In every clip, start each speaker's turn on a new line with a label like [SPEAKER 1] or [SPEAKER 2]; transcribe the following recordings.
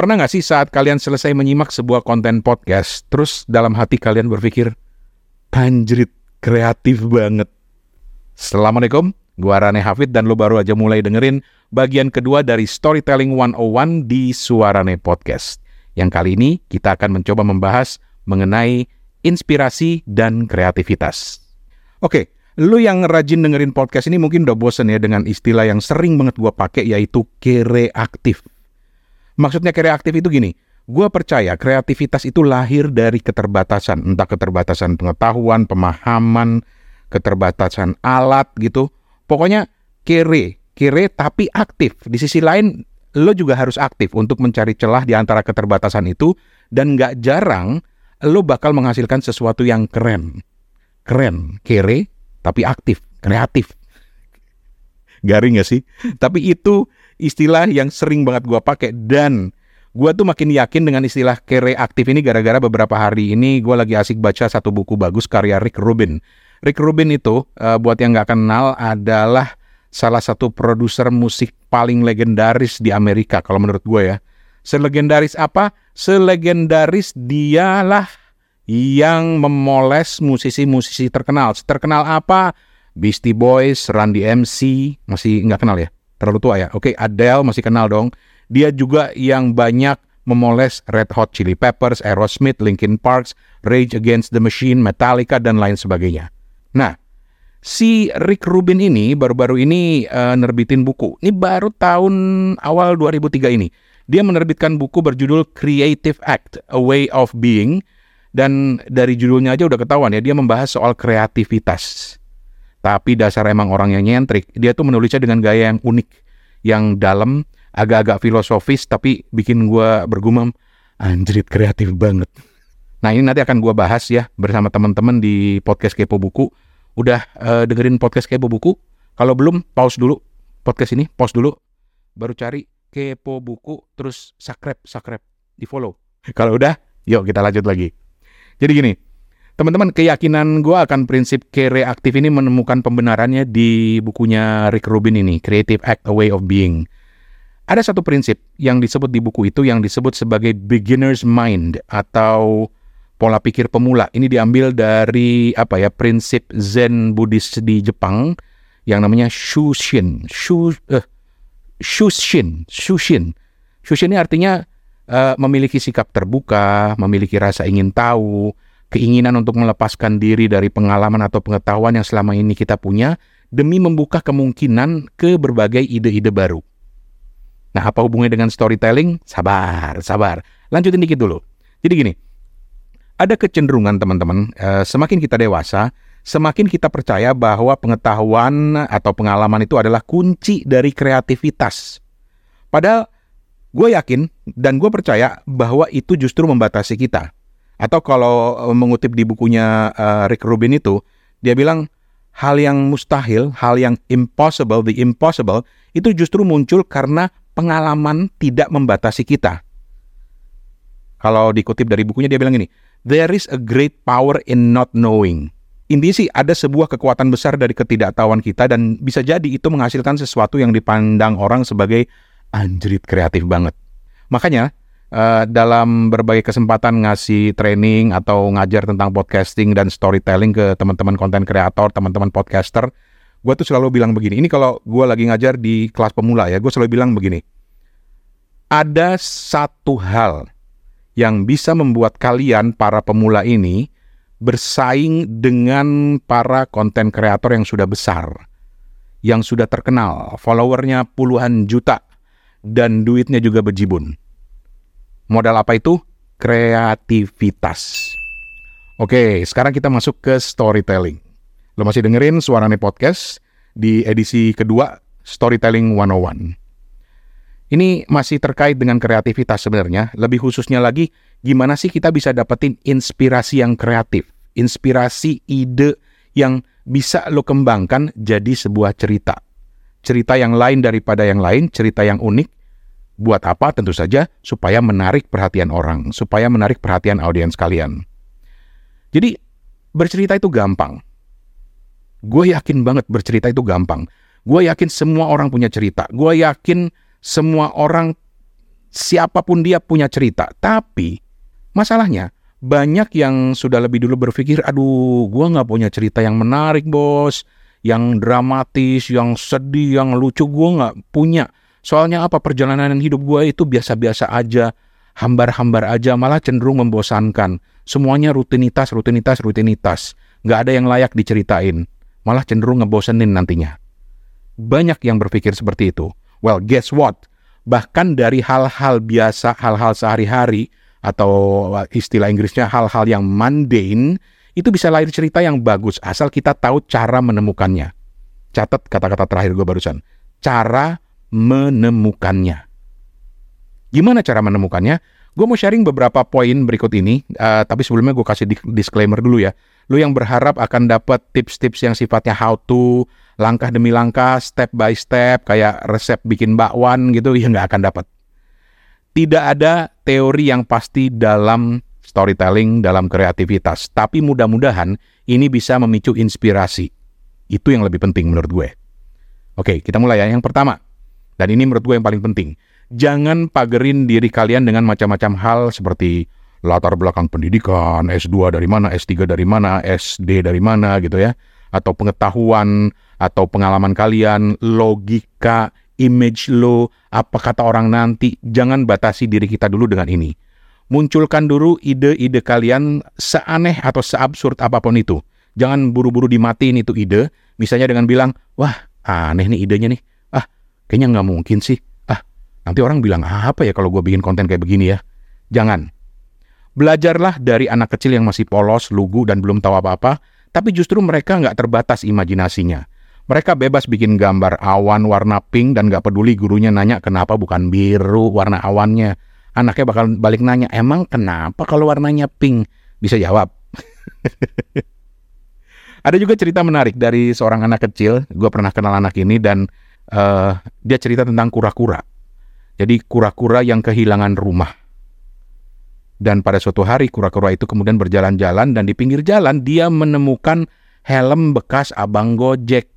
[SPEAKER 1] Pernah nggak sih saat kalian selesai menyimak sebuah konten podcast, terus dalam hati kalian berpikir, Panjrit, kreatif banget. Assalamualaikum, gua Rane Hafid dan lo baru aja mulai dengerin bagian kedua dari Storytelling 101 di Suarane Podcast. Yang kali ini kita akan mencoba membahas mengenai inspirasi dan kreativitas. Oke, lu yang rajin dengerin podcast ini mungkin udah bosen ya dengan istilah yang sering banget gua pakai yaitu kreatif. Maksudnya kreatif itu gini, gue percaya kreativitas itu lahir dari keterbatasan, entah keterbatasan pengetahuan, pemahaman, keterbatasan alat gitu. Pokoknya kere, kere tapi aktif. Di sisi lain, lo juga harus aktif untuk mencari celah di antara keterbatasan itu dan nggak jarang lo bakal menghasilkan sesuatu yang keren. Keren, kere, tapi aktif, kreatif. Garing gak sih? Tapi itu istilah yang sering banget gue pakai dan gue tuh makin yakin dengan istilah kere aktif ini gara-gara beberapa hari ini gue lagi asik baca satu buku bagus karya Rick Rubin. Rick Rubin itu uh, buat yang nggak kenal adalah salah satu produser musik paling legendaris di Amerika kalau menurut gue ya. Selegendaris apa? Selegendaris dialah yang memoles musisi-musisi terkenal. Terkenal apa? Beastie Boys, Randy MC, masih nggak kenal ya? Terlalu tua ya. Oke, Adele masih kenal dong. Dia juga yang banyak memoles Red Hot Chili Peppers, Aerosmith, Linkin Park, Rage Against the Machine, Metallica dan lain sebagainya. Nah, si Rick Rubin ini baru-baru ini uh, nerbitin buku. Ini baru tahun awal 2003 ini. Dia menerbitkan buku berjudul Creative Act: A Way of Being dan dari judulnya aja udah ketahuan ya dia membahas soal kreativitas tapi dasar emang orang yang nyentrik. Dia tuh menulisnya dengan gaya yang unik, yang dalam, agak-agak filosofis, tapi bikin gue bergumam, anjrit kreatif banget. Nah ini nanti akan gue bahas ya bersama teman-teman di podcast Kepo Buku. Udah uh, dengerin podcast Kepo Buku? Kalau belum, pause dulu podcast ini, pause dulu, baru cari Kepo Buku, terus subscribe, subscribe, di follow. Kalau udah, yuk kita lanjut lagi. Jadi gini, Teman-teman, keyakinan gue akan prinsip K-reaktif ini menemukan pembenarannya di bukunya Rick Rubin ini, Creative Act A Way of Being. Ada satu prinsip yang disebut di buku itu yang disebut sebagai beginner's mind atau pola pikir pemula. Ini diambil dari apa ya prinsip Zen Buddhis di Jepang yang namanya Shushin. Shu, uh, Shushin, Shushin. Shushin ini artinya uh, memiliki sikap terbuka, memiliki rasa ingin tahu, keinginan untuk melepaskan diri dari pengalaman atau pengetahuan yang selama ini kita punya demi membuka kemungkinan ke berbagai ide-ide baru. Nah, apa hubungannya dengan storytelling? Sabar, sabar. Lanjutin dikit dulu. Jadi gini, ada kecenderungan teman-teman, eh, semakin kita dewasa, semakin kita percaya bahwa pengetahuan atau pengalaman itu adalah kunci dari kreativitas. Padahal gue yakin dan gue percaya bahwa itu justru membatasi kita. Atau kalau eh, mengutip di bukunya uh, Rick Rubin itu, dia bilang hal yang mustahil, hal yang impossible, the impossible, itu justru muncul karena pengalaman tidak membatasi kita. Kalau dikutip dari bukunya dia bilang ini, there is a great power in not knowing. Intinya sih ada sebuah kekuatan besar dari ketidaktahuan kita dan bisa jadi itu menghasilkan sesuatu yang dipandang orang sebagai anjrit kreatif banget. Makanya uh, dalam berbagai kesempatan ngasih training atau ngajar tentang podcasting dan storytelling ke teman-teman konten kreator, teman-teman podcaster, gue tuh selalu bilang begini. Ini kalau gue lagi ngajar di kelas pemula ya, gue selalu bilang begini. Ada satu hal yang bisa membuat kalian para pemula ini bersaing dengan para konten kreator yang sudah besar, yang sudah terkenal, followernya puluhan juta, dan duitnya juga berjibun. Modal apa itu? Kreativitas. Oke, sekarang kita masuk ke storytelling. Lo masih dengerin Suarane Podcast di edisi kedua Storytelling 101. Ini masih terkait dengan kreativitas sebenarnya. Lebih khususnya lagi, gimana sih kita bisa dapetin inspirasi yang kreatif? Inspirasi ide yang bisa lo kembangkan jadi sebuah cerita. Cerita yang lain daripada yang lain, cerita yang unik, Buat apa? Tentu saja supaya menarik perhatian orang, supaya menarik perhatian audiens kalian. Jadi bercerita itu gampang. Gue yakin banget bercerita itu gampang. Gue yakin semua orang punya cerita. Gue yakin semua orang siapa pun dia punya cerita. Tapi masalahnya banyak yang sudah lebih dulu berpikir, aduh, gua nggak punya cerita yang menarik, bos, yang dramatis, yang sedih, yang lucu, gua nggak punya. Soalnya apa perjalanan hidup gua itu biasa-biasa aja, hambar-hambar aja, malah cenderung membosankan. Semuanya rutinitas, rutinitas, rutinitas. Nggak ada yang layak diceritain. Malah cenderung ngebosenin nantinya. Banyak yang berpikir seperti itu. Well, guess what? Bahkan dari hal-hal biasa, hal-hal sehari-hari, atau istilah Inggrisnya hal-hal yang mundane, itu bisa lahir cerita yang bagus asal kita tahu cara menemukannya. Catat kata-kata terakhir gue barusan. Cara menemukannya. Gimana cara menemukannya? Gue mau sharing beberapa poin berikut ini, uh, tapi sebelumnya gue kasih disclaimer dulu ya. Lu yang berharap akan dapat tips-tips yang sifatnya how to, langkah demi langkah, step by step, kayak resep bikin bakwan gitu, ya nggak akan dapat. Tidak ada teori yang pasti dalam storytelling, dalam kreativitas. Tapi mudah-mudahan ini bisa memicu inspirasi. Itu yang lebih penting menurut gue. Oke, kita mulai ya. Yang pertama, dan ini menurut gue yang paling penting. Jangan pagerin diri kalian dengan macam-macam hal seperti latar belakang pendidikan, S2 dari mana, S3 dari mana, SD dari mana gitu ya atau pengetahuan atau pengalaman kalian, logika, image lo, apa kata orang nanti, jangan batasi diri kita dulu dengan ini. Munculkan dulu ide-ide kalian seaneh atau seabsurd apa pun itu. Jangan buru-buru dimatiin itu ide, misalnya dengan bilang, wah aneh nih idenya nih, kayaknya nggak mungkin sih, ah nanti orang bilang apa ya kalau gue bikin konten kayak begini ya. Jangan. Belajarlah dari anak kecil yang masih polos, lugu, dan belum tahu apa-apa, tapi justru mereka nggak terbatas imajinasinya. Mereka bebas bikin gambar awan warna pink dan nggak peduli gurunya nanya kenapa bukan biru warna awannya. Anaknya bakal balik nanya, emang kenapa kalau warnanya pink? Bisa jawab. Ada juga cerita menarik dari seorang anak kecil. Gue pernah kenal anak ini dan uh, dia cerita tentang kura-kura. Jadi kura-kura yang kehilangan rumah. Dan pada suatu hari kura-kura itu kemudian berjalan-jalan dan di pinggir jalan dia menemukan helm bekas abang Gojek.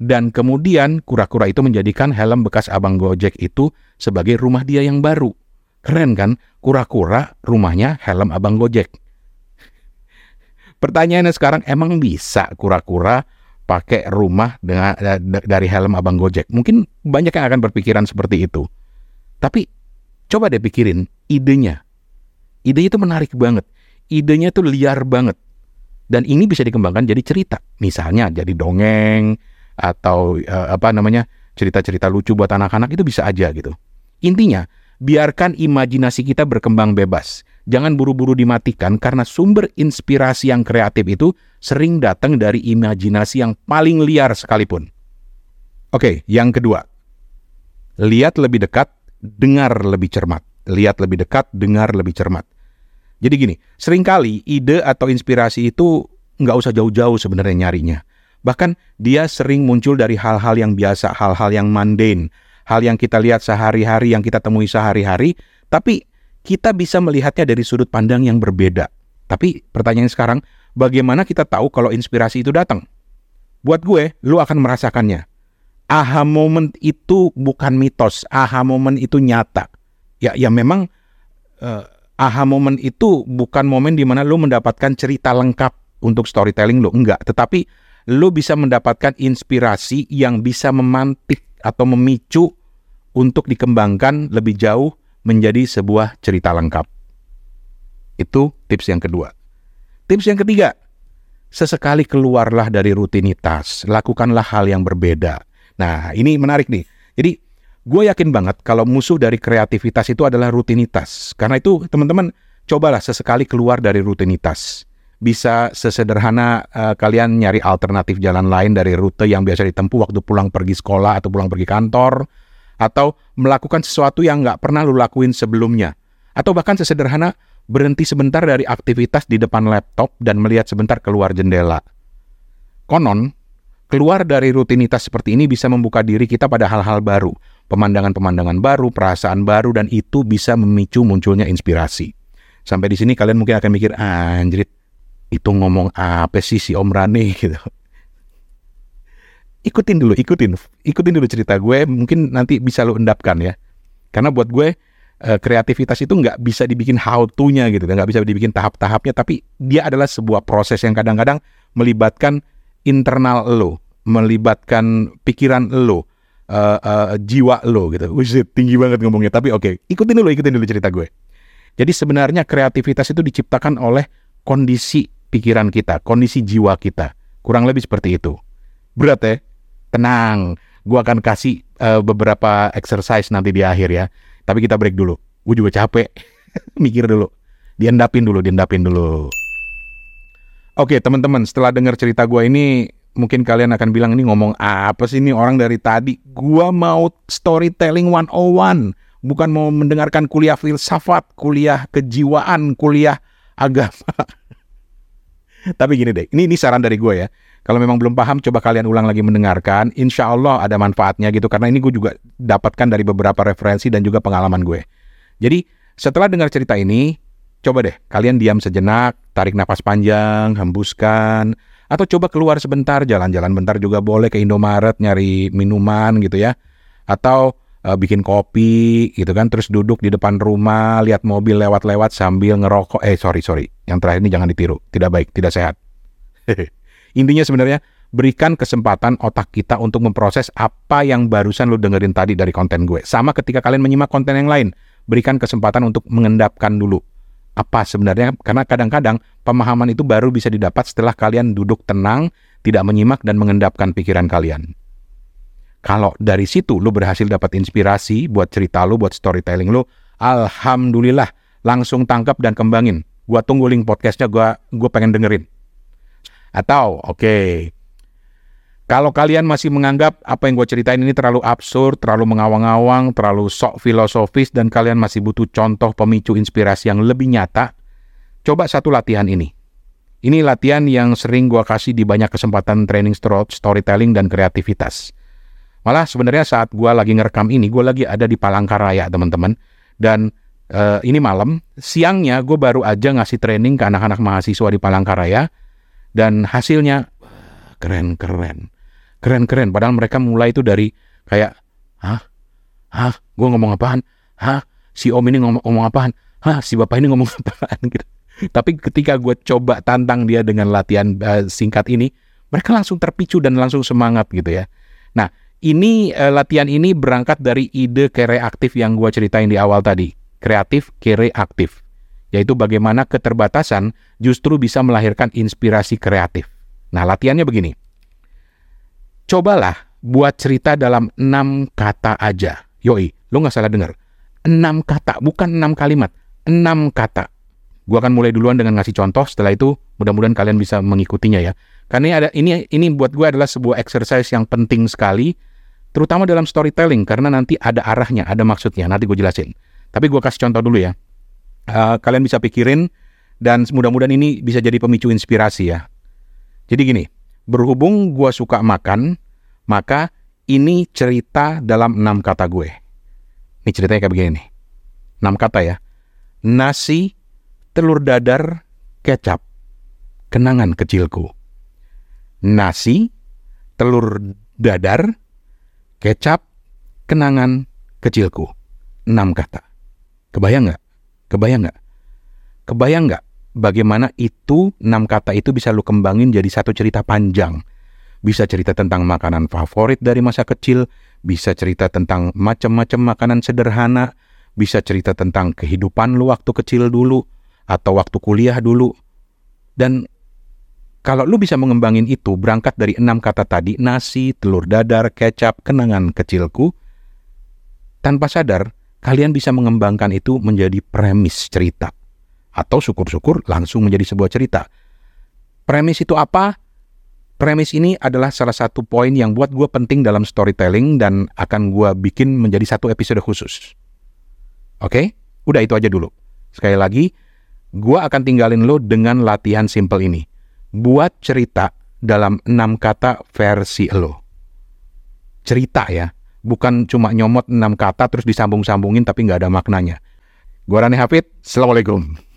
[SPEAKER 1] Dan kemudian kura-kura itu menjadikan helm bekas abang Gojek itu sebagai rumah dia yang baru. Keren kan? Kura-kura rumahnya helm abang Gojek. Pertanyaannya sekarang emang bisa kura-kura pakai rumah dengan dari helm abang Gojek? Mungkin banyak yang akan berpikiran seperti itu. Tapi coba deh pikirin idenya Idenya itu menarik banget. Idenya itu liar banget. Dan ini bisa dikembangkan jadi cerita. Misalnya jadi dongeng atau uh, apa namanya cerita-cerita lucu buat anak-anak itu bisa aja gitu. Intinya, biarkan imajinasi kita berkembang bebas. Jangan buru-buru dimatikan karena sumber inspirasi yang kreatif itu sering datang dari imajinasi yang paling liar sekalipun. Oke, yang kedua. Lihat lebih dekat, dengar lebih cermat lihat lebih dekat, dengar lebih cermat. Jadi gini, sering kali ide atau inspirasi itu nggak usah jauh-jauh sebenarnya nyarinya. Bahkan dia sering muncul dari hal-hal yang biasa, hal-hal yang mundane, hal yang kita lihat sehari-hari, yang kita temui sehari-hari, tapi kita bisa melihatnya dari sudut pandang yang berbeda. Tapi pertanyaan sekarang, bagaimana kita tahu kalau inspirasi itu datang? Buat gue, lu akan merasakannya. Aha moment itu bukan mitos, aha moment itu nyata ya ya memang uh, aha momen itu bukan momen di mana lo mendapatkan cerita lengkap untuk storytelling lo enggak, tetapi lo bisa mendapatkan inspirasi yang bisa memantik atau memicu untuk dikembangkan lebih jauh menjadi sebuah cerita lengkap. Itu tips yang kedua. Tips yang ketiga, sesekali keluarlah dari rutinitas, lakukanlah hal yang berbeda. Nah, ini menarik nih. Jadi gue yakin banget kalau musuh dari kreativitas itu adalah rutinitas. Karena itu teman-teman cobalah sesekali keluar dari rutinitas. Bisa sesederhana uh, kalian nyari alternatif jalan lain dari rute yang biasa ditempuh waktu pulang pergi sekolah atau pulang pergi kantor. Atau melakukan sesuatu yang nggak pernah lu lakuin sebelumnya. Atau bahkan sesederhana berhenti sebentar dari aktivitas di depan laptop dan melihat sebentar keluar jendela. Konon, keluar dari rutinitas seperti ini bisa membuka diri kita pada hal-hal baru pemandangan-pemandangan baru, perasaan baru, dan itu bisa memicu munculnya inspirasi. Sampai di sini kalian mungkin akan mikir, anjrit, itu ngomong apa sih si Om Rane gitu. Ikutin dulu, ikutin, ikutin dulu cerita gue, mungkin nanti bisa lo endapkan ya. Karena buat gue, uh, kreativitas itu nggak bisa dibikin how to-nya gitu, nggak bisa dibikin tahap-tahapnya, tapi dia adalah sebuah proses yang kadang-kadang melibatkan internal lo, melibatkan pikiran lo, uh, uh, jiwa lo gitu. Wih, tinggi banget ngomongnya. Tapi oke, okay, ikutin dulu, ikutin dulu cerita gue. Jadi sebenarnya kreativitas itu diciptakan oleh kondisi pikiran kita, kondisi jiwa kita. Kurang lebih seperti itu. Berat ya? Tenang, gue akan kasih uh, beberapa exercise nanti di akhir ya. Tapi kita break dulu. Gue juga capek. Mikir dulu. Diendapin dulu, diendapin dulu. Oke teman-teman, setelah dengar cerita gue ini, mungkin kalian akan bilang ini ngomong apa sih ini orang dari tadi. Gua mau storytelling 101, bukan mau mendengarkan kuliah filsafat, kuliah kejiwaan, kuliah agama. Tapi gini deh, ini ini saran dari gue ya. Kalau memang belum paham, coba kalian ulang lagi mendengarkan. Insya Allah ada manfaatnya gitu, karena ini gue juga dapatkan dari beberapa referensi dan juga pengalaman gue. Jadi setelah dengar cerita ini, coba deh kalian diam sejenak, tarik nafas panjang, hembuskan, atau coba keluar sebentar, jalan-jalan bentar juga boleh ke Indomaret nyari minuman gitu ya. Atau uh, bikin kopi gitu kan terus duduk di depan rumah lihat mobil lewat-lewat sambil ngerokok eh sorry sorry yang terakhir ini jangan ditiru tidak baik tidak sehat intinya sebenarnya berikan kesempatan otak kita untuk memproses apa yang barusan lu dengerin tadi dari konten gue sama ketika kalian menyimak konten yang lain berikan kesempatan untuk mengendapkan dulu apa sebenarnya karena kadang-kadang pemahaman itu baru bisa didapat setelah kalian duduk tenang tidak menyimak dan mengendapkan pikiran kalian kalau dari situ lu berhasil dapat inspirasi buat cerita lu, buat storytelling lu, alhamdulillah langsung tangkap dan kembangin. Gua tunggu link podcastnya, gua gua pengen dengerin. Atau oke, okay, kalau kalian masih menganggap apa yang gue ceritain ini terlalu absurd, terlalu mengawang-awang, terlalu sok filosofis, dan kalian masih butuh contoh pemicu inspirasi yang lebih nyata, coba satu latihan ini. Ini latihan yang sering gue kasih di banyak kesempatan training storytelling dan kreativitas. Malah sebenarnya saat gue lagi ngerekam ini, gue lagi ada di Palangkaraya teman-teman. Dan uh, ini malam, siangnya gue baru aja ngasih training ke anak-anak mahasiswa di Palangkaraya. Dan hasilnya keren-keren. Keren-keren. Padahal mereka mulai itu dari kayak, hah? Hah? Gue ngomong apaan? Hah? Si om ini ngomong, ngomong apaan? Hah? Si bapak ini ngomong apaan? Gitu. Tapi ketika gue coba tantang dia dengan latihan uh, singkat ini, mereka langsung terpicu dan langsung semangat gitu ya. Nah, ini uh, latihan ini berangkat dari ide kreatif yang gue ceritain di awal tadi. Kreatif, kreatif. Yaitu bagaimana keterbatasan justru bisa melahirkan inspirasi kreatif. Nah, latihannya begini. Cobalah buat cerita dalam enam kata aja. Yoi, lo nggak salah dengar. Enam kata, bukan enam kalimat. Enam kata. Gue akan mulai duluan dengan ngasih contoh. Setelah itu, mudah-mudahan kalian bisa mengikutinya ya. Karena ada ini ini buat gue adalah sebuah exercise yang penting sekali terutama dalam storytelling karena nanti ada arahnya, ada maksudnya. Nanti gue jelasin. Tapi gue kasih contoh dulu ya. Uh, kalian bisa pikirin dan mudah-mudahan ini bisa jadi pemicu inspirasi ya. Jadi gini, berhubung gue suka makan, maka ini cerita dalam enam kata gue. Ini ceritanya kayak begini nih. Enam kata ya. Nasi, telur dadar, kecap. Kenangan kecilku. Nasi, telur dadar, Kecap, kenangan kecilku. Enam kata. Kebayang nggak? Kebayang nggak? Kebayang nggak bagaimana itu enam kata itu bisa lu kembangin jadi satu cerita panjang. Bisa cerita tentang makanan favorit dari masa kecil, bisa cerita tentang macam-macam makanan sederhana, bisa cerita tentang kehidupan lu waktu kecil dulu atau waktu kuliah dulu. Dan kalau lu bisa mengembangin itu berangkat dari enam kata tadi, nasi, telur dadar, kecap, kenangan kecilku, tanpa sadar kalian bisa mengembangkan itu menjadi premis cerita. Atau syukur-syukur langsung menjadi sebuah cerita. Premis itu apa? Premis ini adalah salah satu poin yang buat gue penting dalam storytelling dan akan gue bikin menjadi satu episode khusus. Oke? Udah itu aja dulu. Sekali lagi, gue akan tinggalin lo dengan latihan simple ini buat cerita dalam enam kata versi lo. Cerita ya, bukan cuma nyomot enam kata terus disambung-sambungin tapi nggak ada maknanya. Gua Rani Hafid, Assalamualaikum.